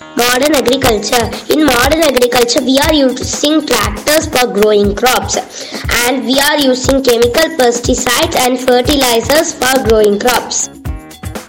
Modern agriculture. In modern agriculture, we are using tractors for growing crops and we are using chemical pesticides and fertilizers for growing crops.